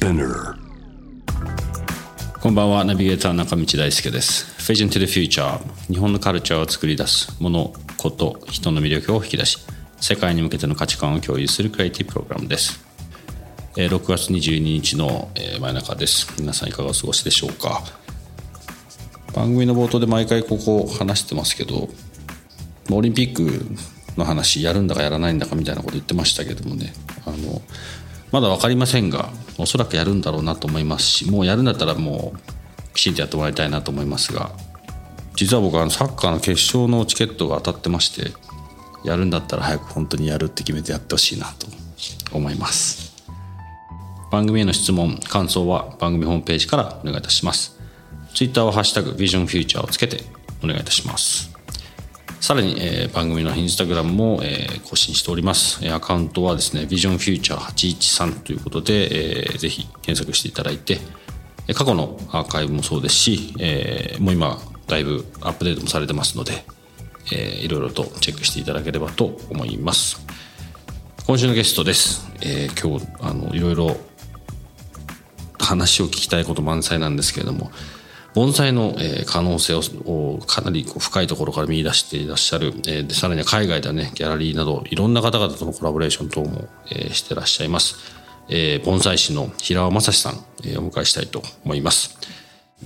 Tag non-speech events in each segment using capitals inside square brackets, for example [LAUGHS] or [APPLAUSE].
こんばんは。ナビゲーター中道大輔です。Vision to the Future 日本のカルチャーを作り出すものこと人の魅力を引き出し世界に向けての価値観を共有するクリエイティブプログラムです。6月22日の真夜中です。皆さんいかがお過ごしでしょうか？番組の冒頭で毎回ここ話してますけどオリンピックの話やるんだかやらないんだかみたいなこと言ってましたけどもね。あのまだ分かりませんがおそらくやるんだろうなと思いますしもうやるんだったらもうきちんとやってもらいたいなと思いますが実は僕はサッカーの決勝のチケットが当たってましてやるんだったら早く本当にやるって決めてやってほしいなと思います。番組への質問感想は番組ホームページからお願いいたします。ツイッターはハッシュタグビジョンフューチャーをつけてお願いいたします。さらに、えー、番組のインスタグラムも、えー、更新しております。アカウントはですね、ビジョンフューチャー813ということで、えー、ぜひ検索していただいて、過去のアーカイブもそうですし、えー、もう今、だいぶアップデートもされてますので、えー、いろいろとチェックしていただければと思います。今週のゲストです。えー、今日、あの、いろいろ話を聞きたいこと満載なんですけれども、盆栽の可能性をかなり深いところから見出していらっしゃる、でさらには海外ではねギャラリーなどいろんな方々とのコラボレーション等もしてらっしゃいます、えー、盆栽師の平尾正史さん、えお迎えしたいと思います、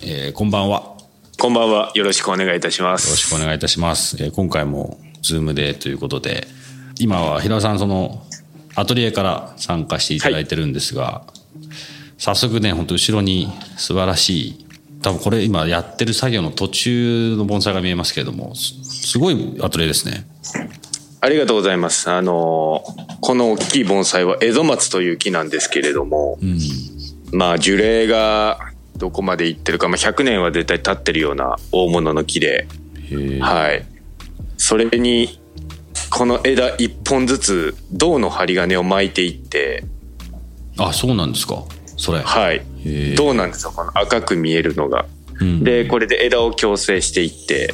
えー、こんばんは。こんばんは。よろしくお願いいたします。よろしくお願いいたします、えー、今回もズームでということで今は平尾さんそのアトリエから参加していただいてるんですが、はい、早速ね本当後ろに素晴らしい多分これ今やってる作業の途中の盆栽が見えますけれどもすごいアトリエですね。ありがとうございます。あのこの大きい盆栽はエゾマツという木なんですけれども、うん、まあ樹齢がどこまでいってるか、まあ、100年は絶対経ってるような大物の木ではい。それにこの枝一本ずつ銅の針金を巻いていってあそうなんですかそれはいどうなんですよこの赤く見えるのが。うん、でこれで枝を矯正していって、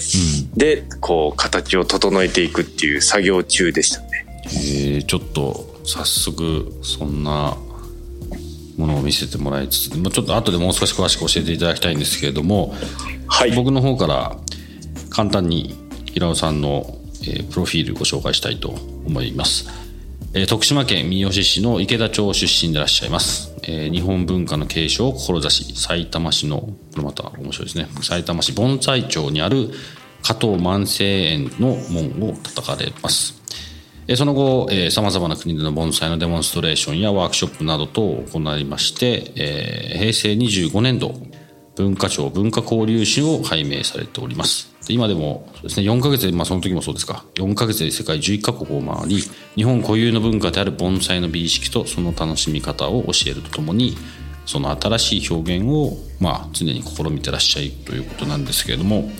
うん、でこう形を整えていくっていう作業中でしたね。えちょっと早速そんなものを見せてもらいつつちょっと後でもう少し詳しく教えていただきたいんですけれども、はい、僕の方から簡単に平尾さんの、えプロフィールご紹介したいと思います。徳島県三好市の池田町出身でいらっしゃいます、えー、日本文化の継承を志し埼玉市のこれまた面白いですね。埼玉市盆栽町にある加藤万世園の門を叩かれます。その後さまざまな国での盆栽のデモンストレーションやワークショップなどと行いまして、えー、平成25年度文化庁文化交流士を拝命されております。今でもそうですね4か月で、まあ、その時もそうですか。4か月で世界11カ国を回り日本固有の文化である盆栽の美意識とその楽しみ方を教えるとともにその新しい表現を、まあ、常に試みてらっしゃいということなんですけれども、ま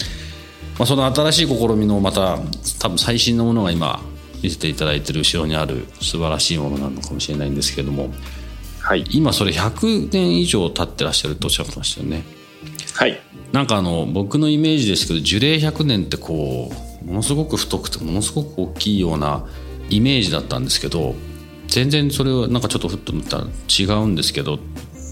あ、その新しい試みのまた多分最新のものが今見せていただいてる後ろにある素晴らしいものなのかもしれないんですけれども、はい、今それ100年以上経ってらっしゃるとおっしゃってましたよね。はいなんかあの僕のイメージですけど樹齢100年ってこうものすごく太くてものすごく大きいようなイメージだったんですけど全然それはなんかちょっとふっと見たら違うんですけど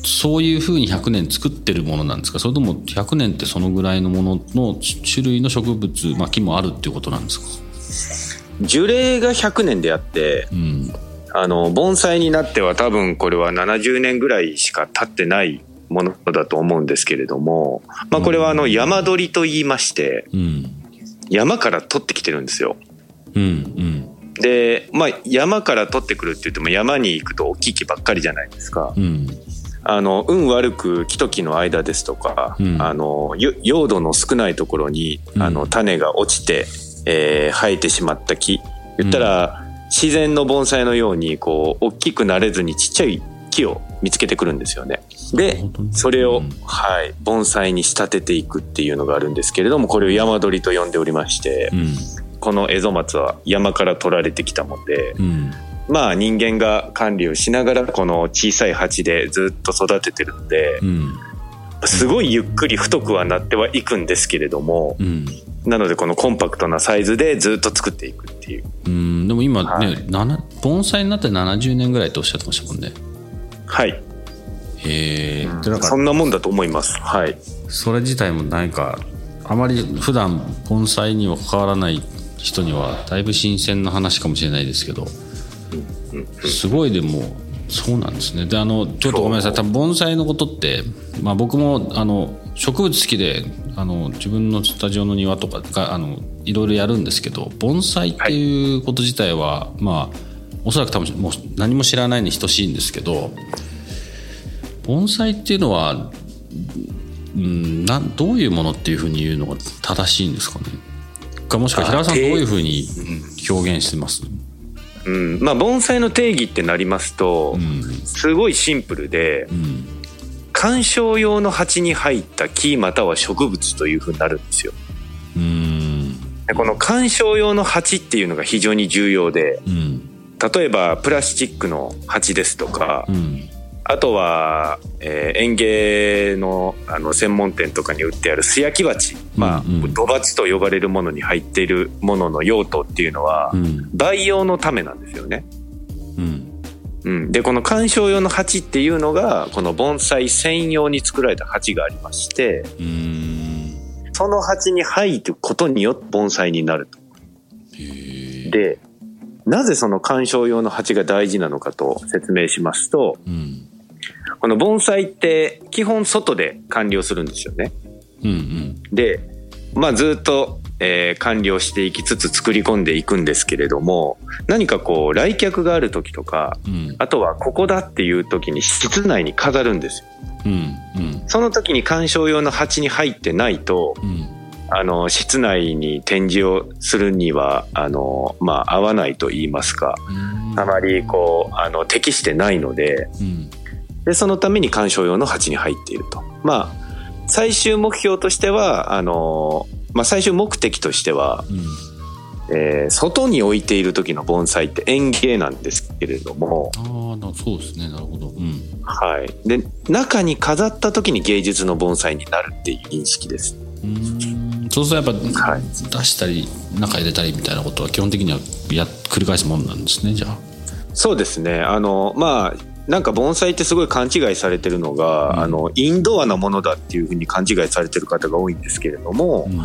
そういうふうに100年作ってるものなんですか？それとも100年ってそのぐらいのものの種類の植物、まあ、木もあるっていうことなんですか？樹齢が100年であって、うん、あの盆栽になっては多分これは70年ぐらいしか経ってないものだと思うんですけれども、まあ、これはあの山取りと言いまして、山から取ってきてるんですよ。うんうんで、まあ、山から取ってくるって言っても山に行くと大きい木ばっかりじゃないですか。うん、あの運悪く木と木の間ですとか、うん、あの用土の少ないところに、あの種が落ちて、えー、生えてしまった木言ったら、自然の盆栽のようにこう大きくなれずにちっちゃい木を見つけてくるんですよね。でそれを、はい、盆栽に仕立てていくっていうのがあるんですけれどもこれを山鳥と呼んでおりまして、このエゾマツは山から取られてきたもんで、まあ人間が管理をしながらこの小さい鉢でずっと育ててるので、すごいゆっくり太くはなってはいくんですけれども、なのでこのコンパクトなサイズでずっと作っていくっていう。うん。でも今ね、はい、盆栽になって70年ぐらいとおっしゃってましたもんね。はいへえ、うん、そんなもんだと思います。はい。それ自体も何かあまり普段盆栽には関わらない人にはだいぶ新鮮な話かもしれないですけどすごいでもそうなんですね。であのちょっとごめんなさい。多分盆栽のことって、まあ、僕もあの植物好きであの自分のスタジオの庭とかがあのいろいろやるんですけど盆栽っていうこと自体は、はい、まあおそらく多分もう何も知らないに等しいんですけど盆栽っていうのは、うん、などういうものっていうふうに言うのが正しいんですかね？かもしくは平尾さんどういうふうに表現してます？うん。まあ、盆栽の定義ってなりますと、うん、すごいシンプルで、うん、観賞用の鉢に入った木または植物というふうになるんですよ。うん。でこの観賞用の鉢っていうのが非常に重要で、うん、例えばプラスチックの鉢ですとか、あとは、えー、園芸のあの専門店とかに売ってある素焼き鉢、まあ、土鉢と呼ばれるものに入っているものの用途っていうのは、培養のためなんですよね。うん。うん、でこの観賞用の鉢っていうのがこの盆栽専用に作られた鉢がありましてその鉢に入ることによって盆栽になると。でなぜその観賞用の鉢が大事なのかと説明しますと、うん、この盆栽って基本外で管理をするんですよね。うんうん、で、まあ、ずっと、えー、管理をしていきつつ作り込んでいくんですけれども何かこう来客がある時とか、うん、あとはここだっていう時に室内に飾るんですよ。うんうん、その時に観賞用の鉢に入ってないと、うん。あの室内に展示をするにはあの、まあ、合わないと言いますかあまりこうあの適してないのでうん、でそのために鑑賞用の鉢に入っていると。まあ最終目標としてはあの、まあ、最終目的としては、うん、えー、外に置いている時の盆栽って園芸なんですけれどもああそうですね。なるほど、うん、はい。で中に飾った時に芸術の盆栽になるっていう認識です。うん。そうするとやっぱ、出したり中入れたりみたいなことは基本的にはや繰り返すもんなんですねじゃあ。そうですね。あのまあなんか盆栽ってすごい勘違いされてるのが、うん、あのインドアなものだっていうふうに勘違いされてる方が多いんですけれども、うん、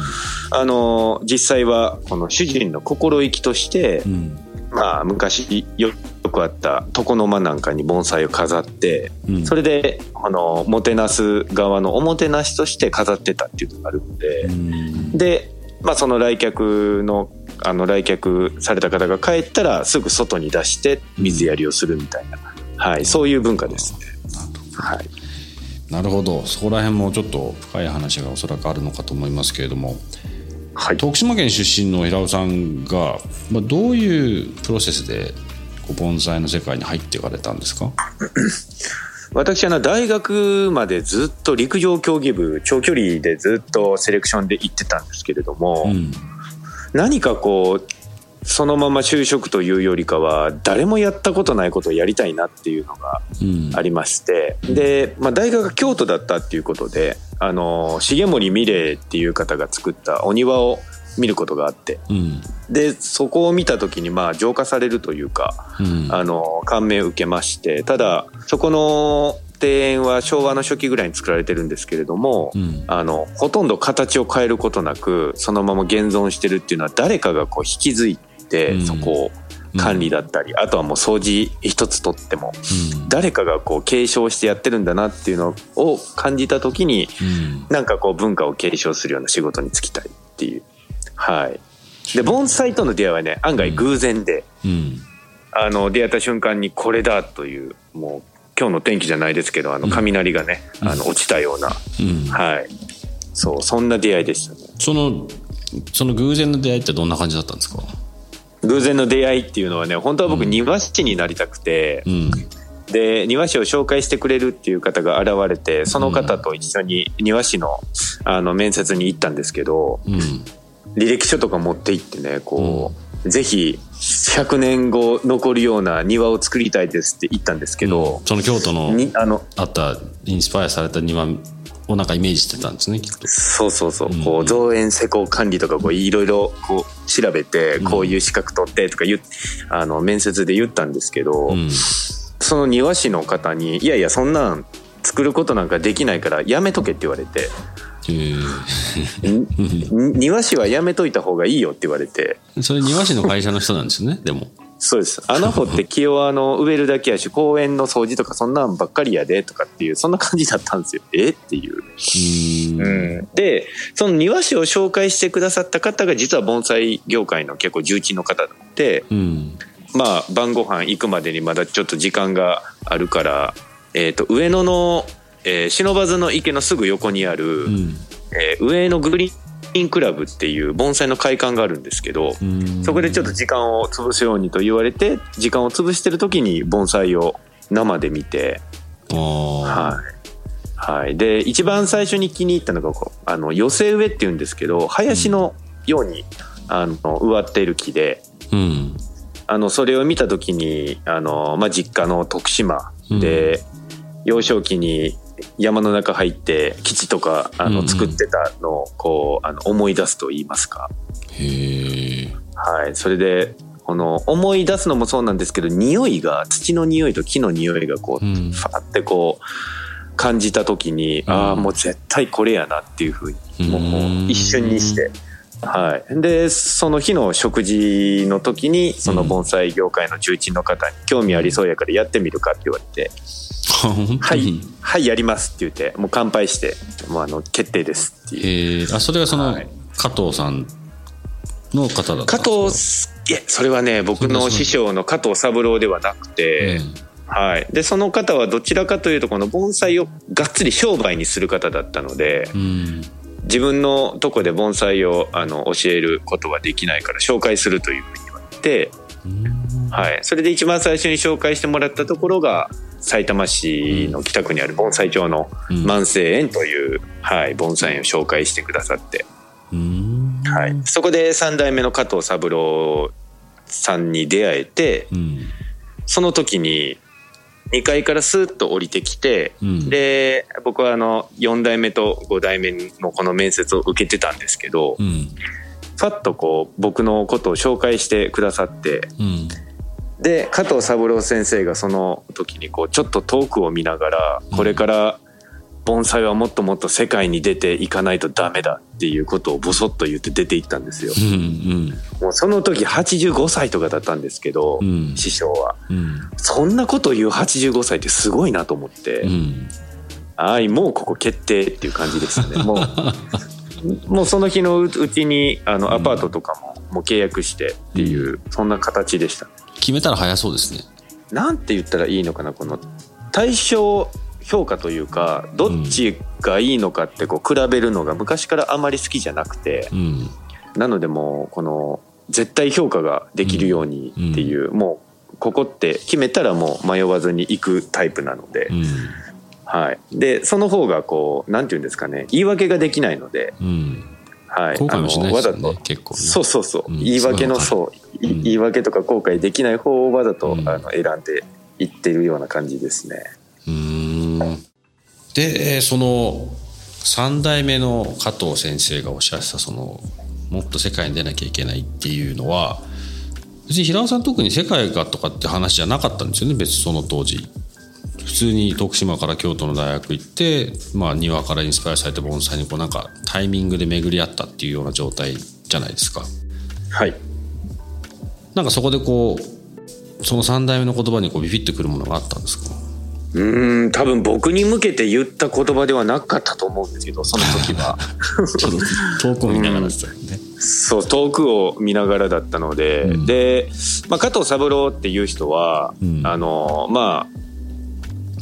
あの実際はこの主人の心意気として、うん、まあ昔よくあった床の間なんかに盆栽を飾って、うん、それであのもてなす側のおもてなしとして飾ってたっていうのがあるので、うん、で、まあ、その来客のあの来客された方が帰ったらすぐ外に出して水やりをするみたいな、はい、そういう文化ですね。はい、なるほど。そこら辺もちょっと深い話がおそらくあるのかと思いますけれども。はい、徳島県出身の平尾さんが、まあ、どういうプロセスで盆栽の世界に入っていかれたんですか？[COUGHS] 私は大学までずっと陸上競技部長距離でずっとセレクションで行ってたんですけれども、うん、何かこうそのまま就職というよりかは誰もやったことないことをやりたいなっていうのがありまして、うん、で、まあ、大学が京都だったっていうことであの重森美玲っていう方が作ったお庭を見ることがあって、うん、でそこを見た時にまあ浄化されるというか、うん、あの感銘を受けましてただそこの庭園は昭和の初期ぐらいに作られてるんですけれども、うん、あのほとんど形を変えることなくそのまま現存してるっていうのは誰かがこう引き継いで、そこを管理だったり、あとはもう掃除一つとっても、誰かがこう継承してやってるんだなっていうのを感じた時に、うなんかこう文化を継承するような仕事に就きたいっていう。はい。で盆栽との出会いはね案外偶然で、うん、あの出会った瞬間にこれだというもう今日の天気じゃないですけどあの雷がね、うん、あの落ちたような、うん、はい。そうそんな出会いでしたね。そのその偶然の出会いってどんな感じだったんですか？偶然の出会いっていうのはね本当は僕庭師になりたくて、うん。で庭師を紹介してくれるっていう方が現れてその方と一緒に庭師のあの面接に行ったんですけど、うん。履歴書とか持って行ってねこう、ぜひ100年後残るような庭を作りたいですって言ったんですけど、その京都のにあのあったインスパイアされた庭をなんかイメージしてたんですねきっと。そうそうそう、うんこう造園施工管理とかこういろいろこう調べてこういう資格取ってとか言っあの面接で言ったんですけど、うんその庭師の方に「いやいやそんなん作ることなんかできないからやめとけ」って言われてへ「ん庭師はやめといた方がいいよ」って言われて。えそれ庭師の会社の人なんですよねでも。そうです。穴掘って木をあの植えるだけやし [LAUGHS] 公園の掃除とかそんなんばっかりやでとかっていうそんな感じだったんですよ。[LAUGHS] えっていう、うーん。でその庭師を紹介してくださった方が実は盆栽業界の結構重鎮の方でうん。まあ晩ご飯行くまでにまだちょっと時間があるから、えー、と上野の、えー、忍ばずの池のすぐ横にある、うん。えー上野グリーンクラブっていう盆栽の会館があるんですけど、うん。そこでちょっと時間を潰すようにと言われて時間を潰してる時に盆栽を生で見てはい、はい、で一番最初に気に入ったのがこうあの寄せ植えっていうんですけど林のように、あの植わっている木でうん。あのそれを見た時にあの、まあ、実家の徳島で、幼少期に山の中入って基地とかあうんうん。の作ってたのをこうあの思い出すと言いますか。はい、それでこの思い出すのもそうなんですけど匂いが土の匂いと木の匂いがこう、うん。ファってこう感じた時に、うん。ああもう絶対これやなっていうふうにもううん。一瞬にして。はい、でその日の食事の時にその盆栽業界の重鎮の方に興味ありそうやからやってみるかって言われて「[LAUGHS] 本当に？はい、はいやります」って言ってもう乾杯して「もうあの決定です」っていう。へえあそれがそのはい。加藤さんの方だった加藤いえそれはね僕の師匠の加藤三郎ではなくて、はい、でその方はどちらかというとこの盆栽をがっつり商売にする方だったのでうん自分のとこで盆栽をあの教えることはできないから紹介するというふうに言われて、うん。はい、それで一番最初に紹介してもらったところが埼玉市の北区にある盆栽町のうん。万世園という、はい、盆栽園を紹介してくださって、うん。はい、そこで3代目の加藤三郎さんに出会えてうん。その時に2階からスーッと降りてきて、うん。で僕はあの4代目と5代目のこの面接を受けてたんですけど、うん。ファッとこう僕のことを紹介してくださってうん。で加藤三郎先生がその時にこうちょっと遠くを見ながらうん。これから盆栽はもっともっと世界に出ていかないとダメだっていうことをボソッと言って出て行ったんですよ。うんもうその時85歳とかだったんですけど、うん師匠はうんそんなこと言う85歳ってすごいなと思って。うんはい、もうここ決定っていう感じですね。[LAUGHS] もう、もうその日のうちに、あの、アパートとかも、もう契約してっていう、そんな形でした。決めたら早そうですねなんて言ったらいいのかな、この、対象評価というか、どっちがいいのかってこう、比べるのが昔からあまり好きじゃなくて、うん。なのでもう、この、絶対評価ができるようにっていう、もう、ここって決めたらもう迷わずに行くタイプなので、うん。はい。で、その方がこう、なんていうんですかね、言い訳ができないので、うん。はい。後悔もしない。結構ね。そうそうそう。うん。言い訳のそう、言い訳とか後悔できない方をわざと、うん。あの選んでいってるような感じですね。うーんでえーその3代目の加藤先生がおっしゃってたそのもっと世界に出なきゃいけないっていうのは別に平尾さん特に世界がとかって話じゃなかったんですよね別にその当時。普通に徳島から京都の大学行って、まあ、庭からインスパイアされて盆栽にこうなんかタイミングで巡り合ったっていうような状態じゃないですか。はい。なんかそこでこうその3代目の言葉にこうビビってくるものがあったんですか？うーん、多分僕に向けて言った言葉ではなかったと思うんですけど、その時は。ちょっと遠くを見ながらですよね、そう、遠くを見ながらだったので、うん。で、まあ、加藤三郎っていう人は、うん。あの、まあ、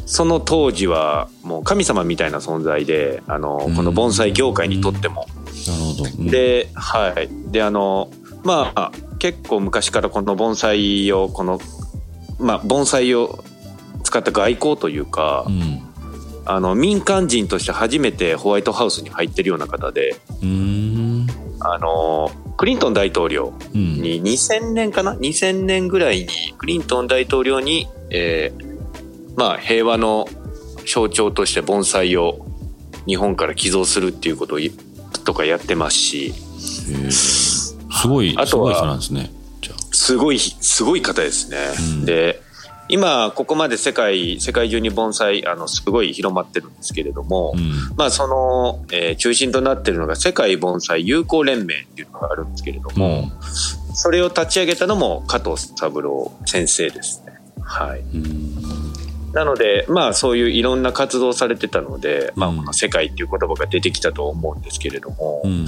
その当時はもう神様みたいな存在で、あの、この盆栽業界にとっても、なるほど、うん。で、はい。で、あの、まあ、結構昔からこの盆栽を、この、まあ、盆栽を使った外交というか、うん。あの民間人として初めてホワイトハウスに入ってるような方で。あのクリントン大統領うん。に2000年かな？2000年ぐらいにクリントン大統領に、えーまあ、平和の象徴として盆栽を日本から寄贈するっていうことをいとかやってますしすごい、あとはすごい人なんですね。すごいすごい方ですね。うんで今ここまで世界世界中に盆栽あのすごい広まってるんですけれども、うん。まあ、その、えー中心となっているのが世界盆栽友好連盟っていうのがあるんですけれども、それを立ち上げたのも加藤三郎先生ですね。はい、うん。なので、まあ、そういういろんな活動をされてたので、まあ、うんこの世界っていう言葉が出てきたと思うんですけれども、うん。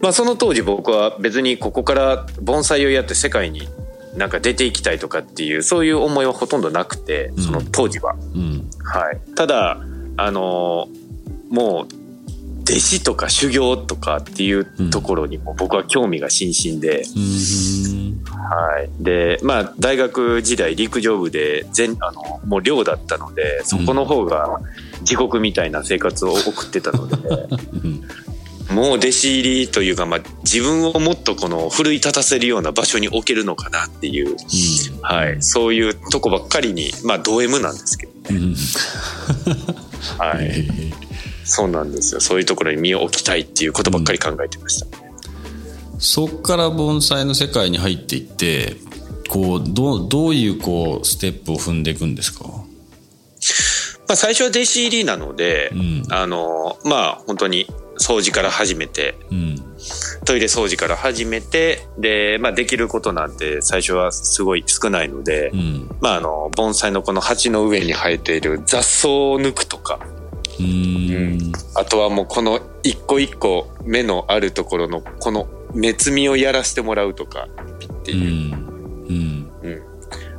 まあ、その当時僕は別にここから盆栽をやって世界になんか出ていきたいとかっていうそういう思いはほとんどなくてその当時は。うん。はい、ただあのーもう弟子とか修行とかっていうところにも僕は興味が津々で、うん。はい、でまあ大学時代陸上部で全あのもう寮だったのでそこの方が地獄みたいな生活を送ってたので、うん。もう弟子入りというか、まあ、自分をもっとこの奮い立たせるような場所に置けるのかなっていう、はい、そういうとこばっかりにまあド M なんですけど、うん。[LAUGHS] はい、そうなんですよ。そういうところに身を置きたいっていうことばっかり考えてました。そっから盆栽の世界に入っていってこうどうどういうこうステップを踏んでいくんですか？まあ、最初は弟子入りなので、うん。あのまあ本当に掃除から始めて。うん。トイレ掃除から始めてで、まあ、できることなんて最初はすごい少ないので、うん。まあ、あの盆栽のこの鉢の上に生えている雑草を抜くとか。うーん。あとはもうこの一個一個目のあるところのこの目摘みをやらせてもらうとかってう。いう、ん。うん。うん。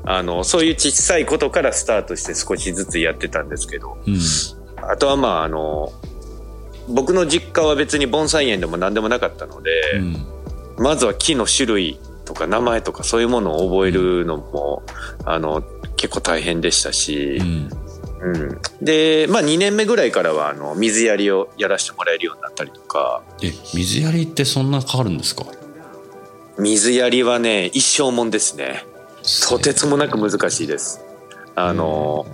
あのそういう小さいことからスタートして少しずつやってたんですけど。うん。あとはまああの僕の実家は別に盆栽園でも何でもなかったので、うん。まずは木の種類とか名前とかそういうものを覚えるのも、あの結構大変でしたしう、ん。うん。で、まあ、2年目ぐらいからはあの水やりをやらせてもらえるようになったりとか。え水やりってそんな変わるんですか？水やりはね一生もんですね。とてつもなく難しいです。あの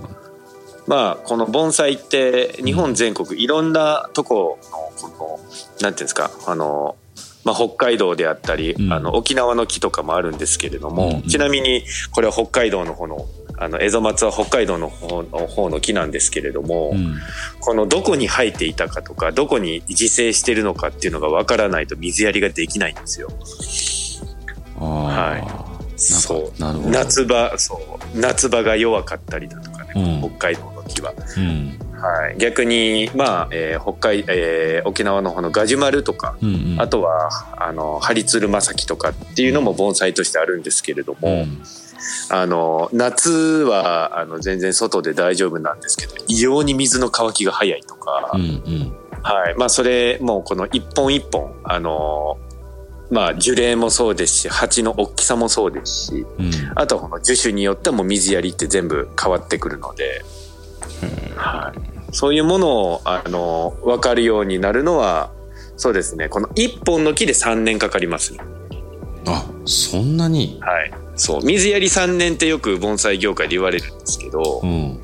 まあこの盆栽って日本全国いろんなとこのこのなんていうんですかあの、まあ、北海道であったり、うん。あの沖縄の木とかもあるんですけれども、うんうんちなみにこれは北海道の方のあのエゾマツは北海道の方の方の木なんですけれども、うん。このどこに生えていたかとかどこに自生してるのかっていうのがわからないと水やりができないんですよ。あはあそう。夏場そう。夏場が弱かったりだとかね、うん。北海道の木は、うん。はい、逆にまあ、えー北海、えー沖縄の方のガジュマルとか、うんうん。あとはあのハリツルマサキとかっていうのも盆栽としてあるんですけれども、うん。あの夏はあの全然外で大丈夫なんですけど異様に水の乾きが早いとか、うんうん。はい。まあ、それもうこの一本一本あのまあ樹齢もそうですし鉢の大きさもそうですしうん。あとはこの樹種によっても水やりって全部変わってくるので、はい、そういうものをあの分かるようになるのはそうですね。この1本の木で3年かかります。ね。あそんなに？はい、そう。水やり3年ってよく盆栽業界で言われるんですけど、うん。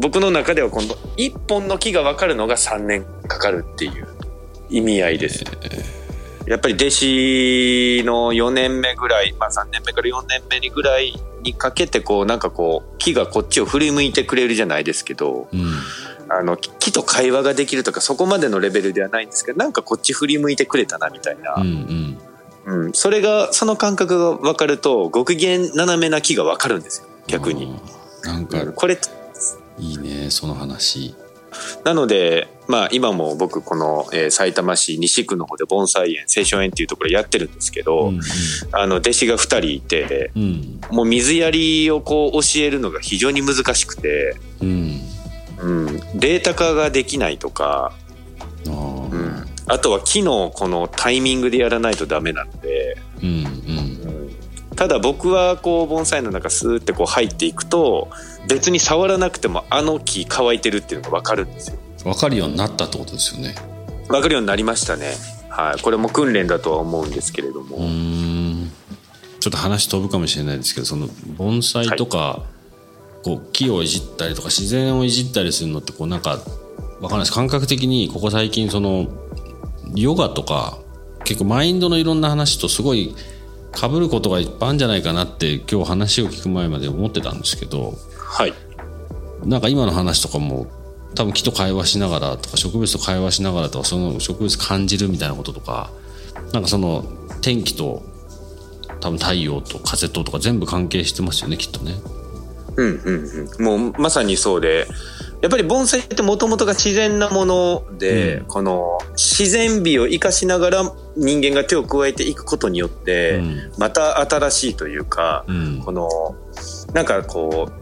僕の中ではこの1本の木が分かるのが3年かかるっていう意味合いです。やっぱり弟子の4年目ぐらい、まあ、3年目から4年目にぐらいにかけてこうなんかこう木がこっちを振り向いてくれるじゃないですけどうん。あの木と会話ができるとかそこまでのレベルではないんですけどなんかこっち振り向いてくれたなみたいな、うんうん。うん、それがその感覚が分かると極限斜めな木が分かるんですよ逆に。なんかこれいいねその話なので、まあ、今も僕この、えー埼玉市西区の方で盆栽園青少園っていうところやってるんですけど、うんあの弟子が2人いてうん。もう水やりをこう教えるのが非常に難しくて、うん。うん、データ化ができないとか、あー。うん、あとは木のこのタイミングでやらないとダメなので、うんうん。うん。ただ僕はこう盆栽の中スーってこう入っていくと別に触らなくてもあの木乾いてるっていうのが分かるんですよ。分かるようになったってことですよね。分かるようになりましたね。はい。これも訓練だとは思うんですけれども。うん。ちょっと話飛ぶかもしれないですけどその盆栽とか、はい、こう木をいじったりとか自然をいじったりするのってこうなんか分かんないです。感覚的にここ最近そのヨガとか結構マインドのいろんな話とすごい被ることがいっぱいあるんじゃないかなって今日話を聞く前まで思ってたんですけど、はい、なんか今の話とかも多分木と会話しながらとか植物と会話しながらとかその植物感じるみたいなこととかなんかその天気と多分太陽と風ととか全部関係してますよねきっとね。うんうんうん、もうまさにそうで。やっぱり盆栽ってもともとが自然なもので、うん、この自然美を生かしながら人間が手を加えていくことによって、また新しいというか、うん、このなんかこう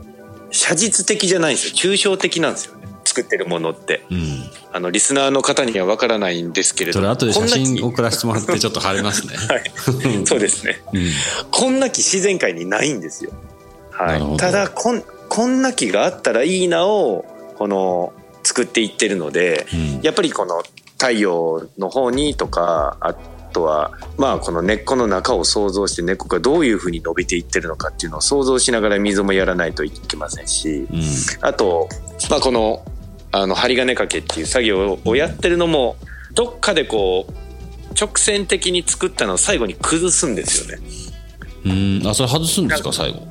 写実的じゃないんですよ。抽象的なんですよね。作ってるものって、うん、あのリスナーの方にはわからないんですけれどそれ後で写真送らせてもらって [LAUGHS] ちょっと晴れますね。はい。[LAUGHS] そうですね、こんな木自然界にないんですよ。はい。ただこんこんな木があったらいいなをこの作っていってるので、うん、やっぱりこの太陽の方にとかあとはまあこの根っこの中を想像して根っこがどういうふうに伸びていってるのかっていうのを想像しながら水もやらないといけませんし、うん、あと、まあ、このあの針金掛けっていう作業をやってるのもどっかでこう直線的に作ったのを最後に崩すんですよね。うんあそれ外すんですか最後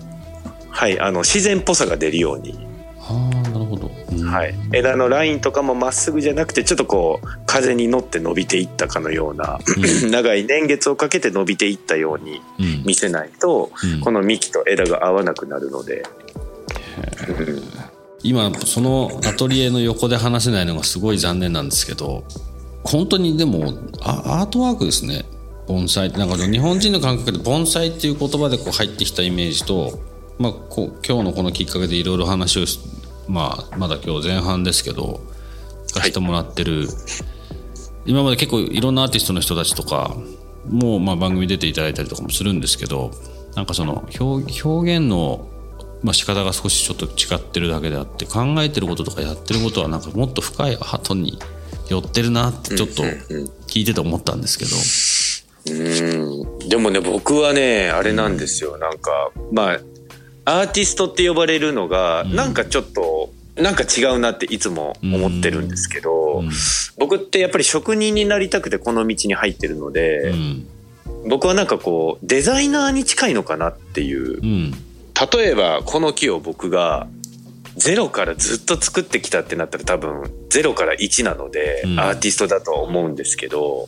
はいあの自然っぽさが出るように。はあなるほど、はい、枝のラインとかもまっすぐじゃなくてちょっとこう風に乗って伸びていったかのような、うん、[LAUGHS] 長い年月をかけて伸びていったように見せないと、うん、この幹と枝が合わなくなるので。今そのアトリエの横で話せないのがすごい残念なんですけど本当にでもアートワークですね。盆栽。ってなんか日本人の感覚で盆栽っていう言葉でこう入ってきたイメージとまあ、こ今日のこのきっかけでいろいろ話をまあ、まだ今日前半ですけど聞かせてもらってる、はい、今まで結構いろんなアーティストの人たちとかもうまあ番組出ていただいたりとかもするんですけどなんかその表表現のまあ仕方が少しちょっと違ってるだけであって考えてることとかやってることはなんかもっと深いアートに寄ってるなってちょっと聞いてて思ったんですけど。うん。でもね僕はねあれなんですよ、うん、なんかまあアーティストって呼ばれるのが、なんかちょっとなんか違うなっていつも思ってるんですけど、僕ってやっぱり職人になりたくてこの道に入ってるので、僕はなんかこうデザイナーに近いのかなっていう、例えばこの木を僕がゼロからずっと作ってきたってなったら多分ゼロから1なので、アーティストだとは思うんですけど、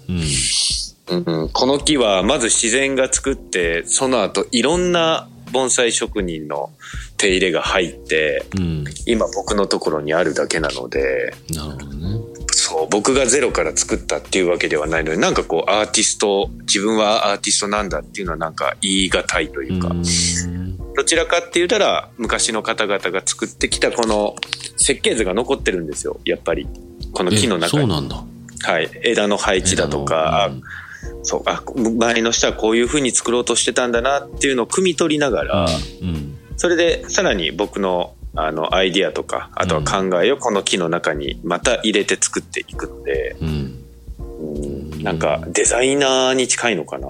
うん、この木はまず自然が作ってその後いろんな盆栽職人の手入れが入って、うん、今僕のところにあるだけなのでなるほどね。そう僕がゼロから作ったっていうわけではないのでなんかこうアーティスト自分はアーティストなんだっていうのはなんか言い難いというか。どちらかって言ったら昔の方々が作ってきたこの設計図が残ってるんですよやっぱり。この木の中に。そうなんだ。はい。枝の配置だとか、そうあ前の人はこういうふうに作ろうとしてたんだなっていうのを汲み取りながら、うん、それでさらに僕のあのアイディアとかあとは考えをこの木の中にまた入れて作っていくので、うん、うんなんかデザイナーに近いのかな、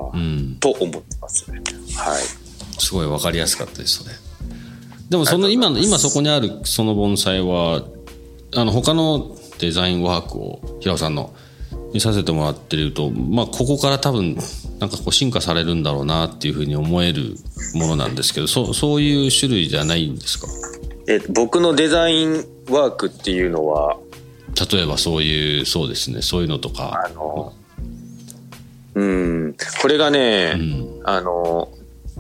と思ってますね。はい、すごい分かりやすかったですそれ。でもその今今そこにあるその盆栽はあの他のデザインワークを平尾さんの見させてもらってると、まあ、ここから多分なんかこう進化されるんだろうなっていうふうに思えるものなんですけどそそういう種類じゃないんですか？え僕のデザインワークっていうのは？例えばそういうそうですねそういうのとか。あのうんこれがね、うん、あの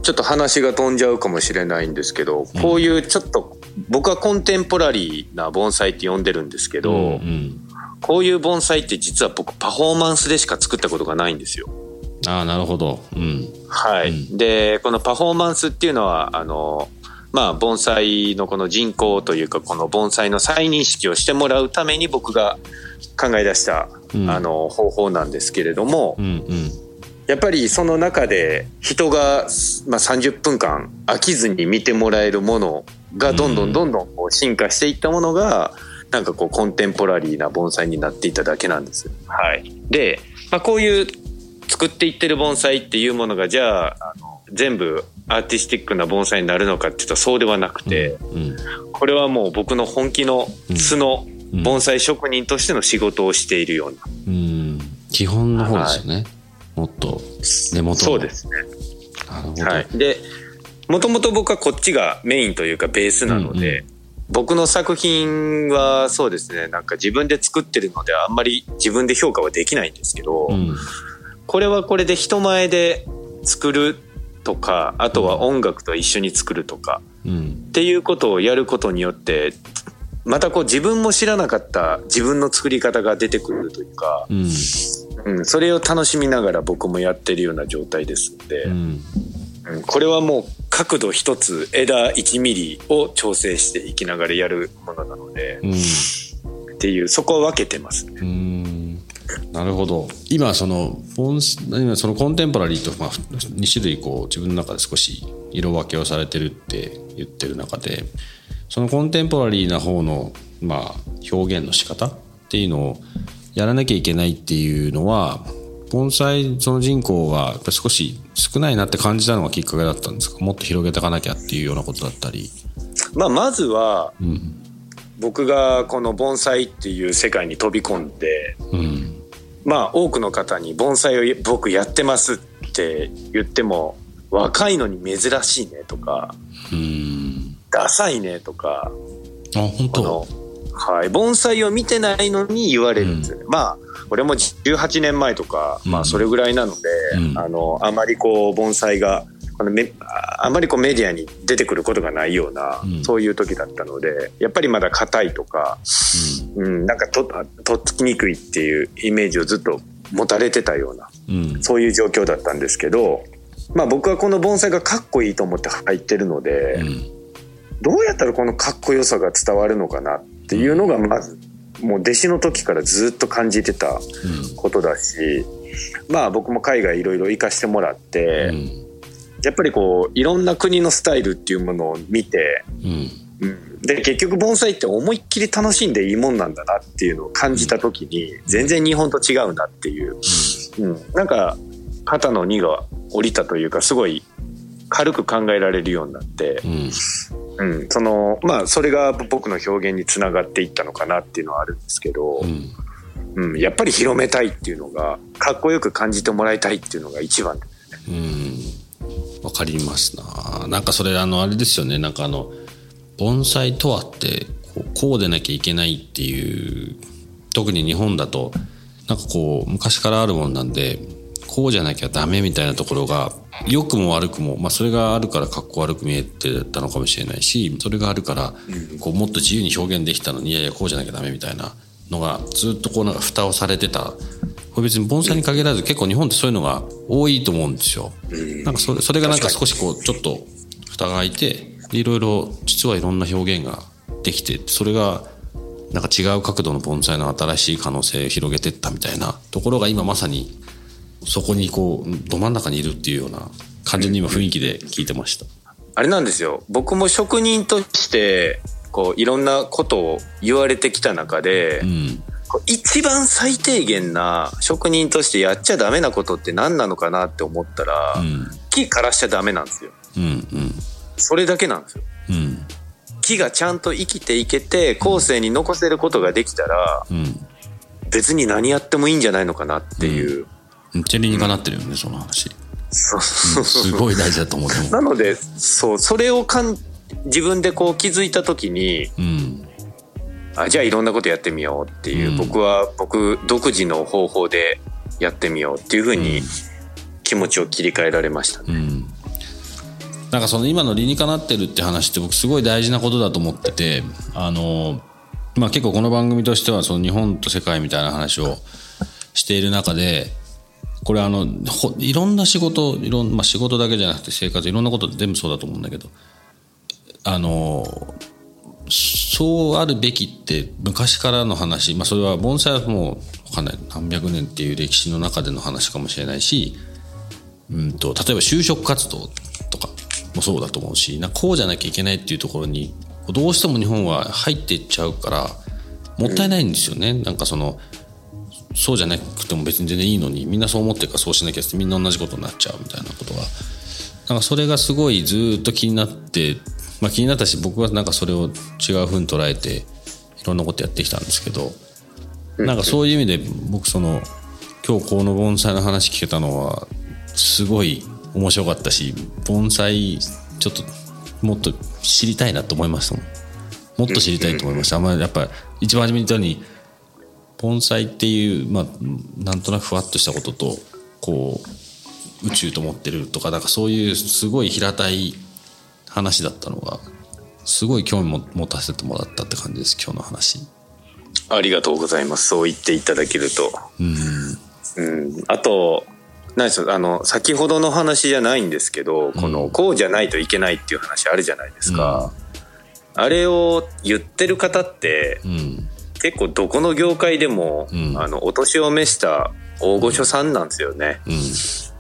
ちょっと話が飛んじゃうかもしれないんですけど、こういうちょっと僕はコンテンポラリーな盆栽って呼んでるんですけど、うんうんこういう盆栽って実は僕パフォーマンスでしか作ったことがないんですよ。ああなるほど。うん。はい。うん、でこのパフォーマンスっていうのはあのまあ盆栽のこの人口というかこの盆栽の再認識をしてもらうために僕が考え出した、うん、あの方法なんですけれども、うんうん、やっぱりその中で人が、まあ、30分間飽きずに見てもらえるものがどんどんどんどんこう進化していったものが、なんかこうコンテンポラリーな盆栽になっていただけなんですよ。はい、で、まあ、こういう作っていってる盆栽っていうものがじゃああの全部アーティスティックな盆栽になるのかっていうとそうではなくて、うんうん、これはもう僕の本気の素の盆栽職人としての仕事をしているような。うん、基本の方ですよね。はい、もっと根元そうですね。なるほど。はい、でもともと僕はこっちがメインというかベースなので、うんうん僕の作品はそうですねなんか自分で作ってるのであんまり自分で評価はできないんですけど、うん、これはこれで人前で作るとかあとは音楽と一緒に作るとか、うん、っていうことをやることによってまたこう自分も知らなかった自分の作り方が出てくるというか、うん、うん、それを楽しみながら僕もやってるような状態ですので、うん、これはもう角度一つ枝1ミリを調整していきながらやるものなので、うん、っていうそこは分けてますね。なるほど今その今そのコンテンポラリーと、まあ、2種類こう自分の中で少し色分けをされてるって言ってる中でそのコンテンポラリーな方の、まあ、表現の仕方っていうのをやらなきゃいけないっていうのは盆栽その人口が少し少ないなって感じたのがきっかけだったんですか？もっと広げていかなきゃっていうようなことだったり。まあ、まずは、うん、僕がこの盆栽っていう世界に飛び込んで、うん、まあ多くの方に盆栽を僕やってますって言っても若いのに珍しいねとか、うん、ダサいねとかあ本当？はい、盆栽を見てないのに言われるんですよね、うん、まあ俺も18年前とか、まあそれぐらいなので、うん、あのあまりこう盆栽がこのめあまりこうメディアに出てくることがないような、うん、そういう時だったのでやっぱりまだ硬いとか、うん、うん、なんかととっつきにくいっていうイメージをずっと持たれてたような、うん、そういう状況だったんですけど、まあ、僕はこの盆栽がかっこいいと思って入ってるので、どうやったらこのかっこよさが伝わるのかなっていうのがまずもう弟子の時からずっと感じてたことだし、まあ僕も海外いろいろ行かしてもらって、やっぱりこういろんな国のスタイルっていうものを見て、うん、で結局盆栽って思いっきり楽しんでいいもんなんだなっていうのを感じた時に全然日本と違うなっていう、うん、なんか肩の荷が下りたというかすごい軽く考えられるようになって、うん、うん、そのまあそれが僕の表現につながっていったのかなっていうのはあるんですけど、うん、うん、やっぱり広めたいっていうのがかっこよく感じてもらいたいっていうのが一番ですね。うん、わかりますな。なんかそれあのあれですよねなんかあの盆栽とはってこうこうでなきゃいけないっていう特に日本だとなんかこう昔からあるもんなんでこうじゃなきゃダメみたいなところが良くも悪くも、まあ、それがあるからかっこ悪く見えてたのかもしれないしそれがあるからこうもっと自由に表現できたのにいやいやこうじゃなきゃダメみたいなのがずっとこうなんか蓋をされてた。これ別に盆栽に限らず結構日本ってそういうのが多いと思うんですよ。なんかそれそれがなんか少しこうちょっと蓋が開いていろいろ実はいろんな表現ができてそれがなんか違う角度の盆栽の新しい可能性を広げてったみたいなところが今まさにそこにこうど真ん中にいるっていうような感じに今雰囲気で聞いてました。あれなんですよ僕も職人としてこういろんなことを言われてきた中で、うん、一番最低限な職人としてやっちゃダメなことって何なのかなって思ったら、うん、木枯らしちゃダメなんですよ。うんうん、それだけなんですよ。うん、木がちゃんと生きていけて後世に残せることができたら、うん、別に何やってもいいんじゃないのかなっていう。めっちゃ理にかなってるよね、その話。そうそうすごい大事だと思ってなのでそうそれをかん自分でこう気づいた時に、うん、あじゃあいろんなことやってみようっていう、うん、僕は僕独自の方法でやってみようっていうふうに気持ちを切り替えられましたね。うん。なんかその今の理にかなってるって話って僕すごい大事なことだと思っててあの、まあ、結構この番組としてはその日本と世界みたいな話をしている中でこれあのいろんな仕事いろん、まあ、仕事だけじゃなくて生活いろんなこと全部そうだと思うんだけどあのそうあるべきって昔からの話、まあ、それは盆栽はもう分かんない。何百年っていう歴史の中での話かもしれないしうんと例えば就職活動とかもそうだと思うしなこうじゃなきゃいけないっていうところにどうしても日本は入っていっちゃうからもったいないんですよね、なんかそのそうじゃなくても別に全然いいのにみんなそう思ってるからそうしなきゃってみんな同じことになっちゃうみたいなことがなんかそれがすごいずっと気になって、まあ、気になったし僕はなんかそれを違うふうに捉えていろんなことやってきたんですけどなんかそういう意味で僕その今日この盆栽の話聞けたのはすごい面白かったし盆栽ちょっともっと知りたいなと思いましたもん。もっと知りたいと思いました、あんまりやっぱ一番初めに言ったように盆栽っていうまあなんとなくふわっとしたこととこう宇宙と思ってるとかなんかそういうすごい平たい話だったのがすごい興味も持たせてもらったって感じです今日の話。ありがとうございます。そう言っていただけると。うん、うん、あと何でしょうあの先ほどの話じゃないんですけど、このこうじゃないといけないっていう話あるじゃないですか、うん、あれを言ってる方って、うん、結構どこの業界でも、うん、あのお年を召した大御所さんなんですよね。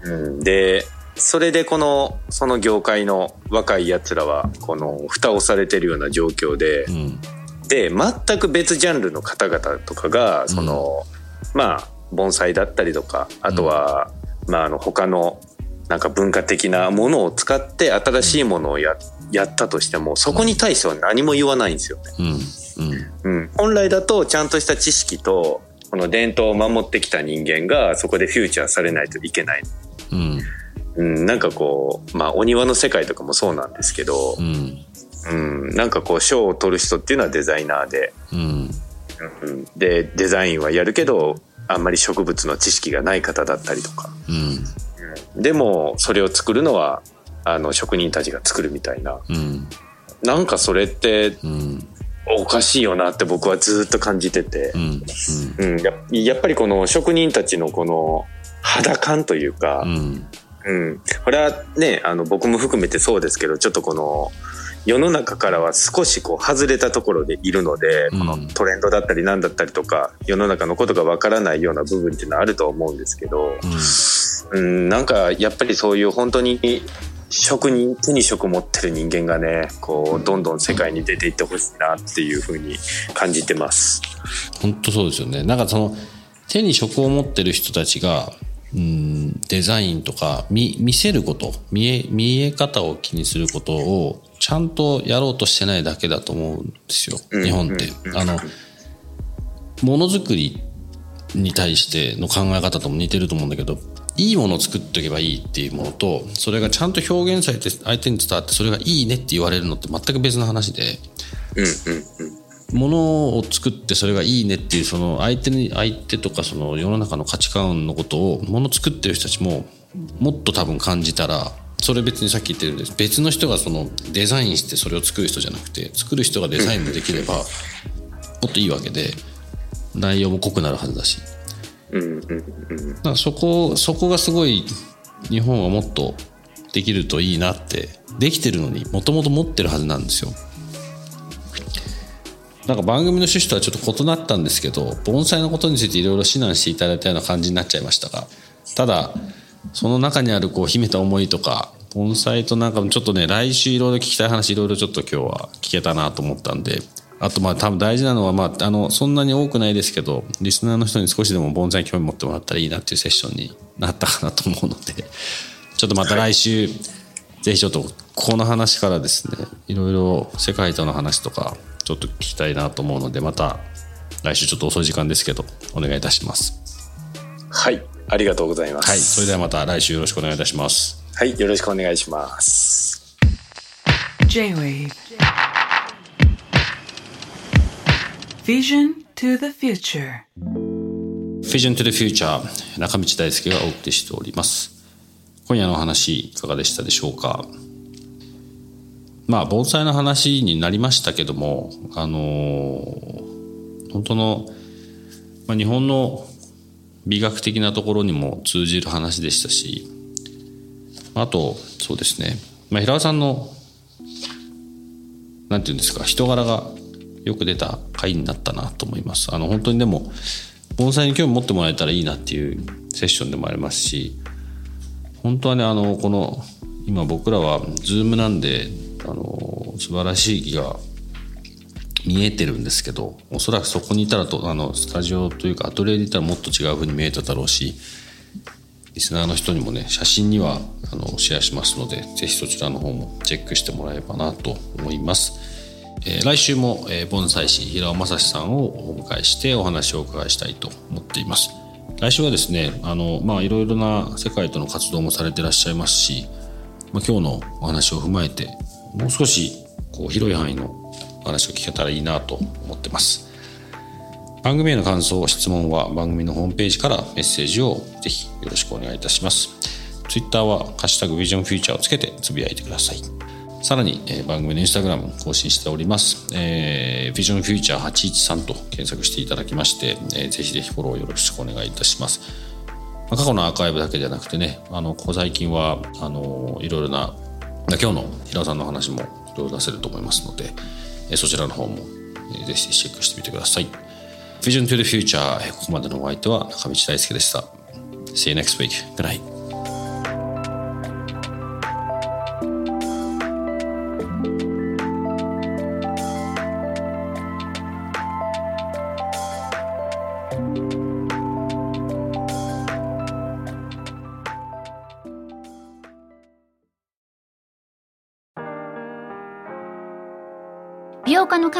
うん。でそれでこのその業界の若いやつらはこの蓋をされてるような状況で、で全く別ジャンルの方々とかがその、まあ盆栽だったりとかあとは、まあ、あの他のなんか文化的なものを使って新しいものをややったとしてもそこに対しては何も言わないんですよね。うん、うん、本来だとちゃんとした知識とこの伝統を守ってきた人間がそこでフューチャーされないといけない。うん。うん、なんかこう、まあ、お庭の世界とかもそうなんですけど、うん、うん、なんかこう賞を取る人っていうのはデザイナーで、うん、うん、でデザインはやるけどあんまり植物の知識がない方だったりとか、うん、でもそれを作るのはあの職人たちが作るみたいな、うん、なんかそれって、おかしいよなって僕はずっと感じてて、うん。うん。ややっぱりこの職人たちのこの肌感というか、うん、うん、これはねあの僕も含めてそうですけどちょっとこの世の中からは少しこう外れたところでいるので、このトレンドだったり何だったりとか世の中のことがわからないような部分っていうのはあると思うんですけど、うん、なんかやっぱりそういう本当に職人手に職持ってる人間がねこうどんどん世界に出ていってほしいなっていうふうに感じてます。本当そうですよね。なんかその手に職を持ってる人たちがうんデザインとか見見せること見え見え方を気にすることをちゃんとやろうとしてないだけだと思うんですよ、日本って。あの、ものづくりに対しての考え方とも似てると思うんだけど、いいものを作っておけばいいっていうものと、それがちゃんと表現されて相手に伝わってそれがいいねって言われるのって全く別の話で、ものを作ってそれがいいねっていうその相手に相手とかその世の中の価値観のことをもの作ってる人たちももっと多分感じたらそれ別にさっき言ってるんです。別の人がそのデザインしてそれを作る人じゃなくて作る人がデザインもできればもっといいわけで内容も濃くなるはずだしだからそこそこがすごい日本はもっとできるといいなってできてるのにもともと持ってるはずなんですよ。なんか番組の趣旨とはちょっと異なったんですけど盆栽のことについていろいろ指南していただいたような感じになっちゃいましたがただその中にあるこう秘めた思いとか盆栽となんかちょっとね来週いろいろ聞きたい話いろいろちょっと今日は聞けたなと思ったんであとまあ多分大事なのはまああのそんなに多くないですけどリスナーの人に少しでも盆栽に興味持ってもらったらいいなっていうセッションになったかなと思うので [LAUGHS] ちょっとまた来週、ぜひちょっとこの話からですねいろいろ世界との話とかちょっと聞きたいなと思うのでまた来週ちょっと遅い時間ですけどお願いいたしますはいありがとうございます。はい、それではまた来週よろしくお願いいたします。はい、よろしくお願いします。J-Wave Vision to the Future. Vision to the Future. 中道大輔がお送りしております。今夜の話いかがでしたでしょうか？まあ盆栽の話になりましたけどもあのー、本当の、まあ、日本の美学的なところにも通じる話でしたしあとそうですね、まあ、平尾さんのなんていうんですか人柄がよく出た回になったなと思います。あの本当にでも盆栽に興味持ってもらえたらいいなっていうセッションでもありますし本当はねあのこの今僕らは Zoom なんであの素晴らしい木が見えてるんですけどおそらくそこにいたらとあのスタジオというかアトリエでいたらもっと違う風に見えただろうしリスナーの人にもね写真にはあのシェアしますのでぜひそちらの方もチェックしてもらえればなと思います、えー、来週も、えー、盆栽師平尾正史さんをお迎えしてお話をお伺いしたいと思っています。来週はですねあのまあいろいろな世界との活動もされてらっしゃいますし、まあ、今日のお話を踏まえてもう少しこう広い範囲のお話を聞けたらいいなと思ってます。番組への感想質問は番組のホームページからメッセージをぜひよろしくお願いいたします。Twitter は「ハッシュタグビジョンフューチャー」をつけてつぶやいてください。さらに、えー、番組のインスタグラム更新しております。えー、ビジョンフューチャー813と検索していただきまして、えー、ぜひぜひフォローよろしくお願いいたします。まあ、過去のアーカイブだけじゃなくてね、あの、ここ最近は、あの、いろいろな、今日の平尾さんの話もいろいろ出せると思いますのでえ、そちらの方もぜひチェックしてみてください。Vision to the Future ここまでのお相手は中道大輔でした。See you next week. Good night.